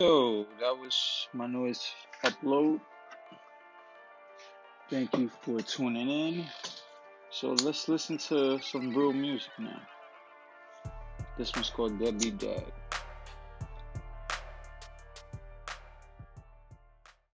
So that was my newest upload. Thank you for tuning in. So let's listen to some real music now. This one's called Deadly Dad.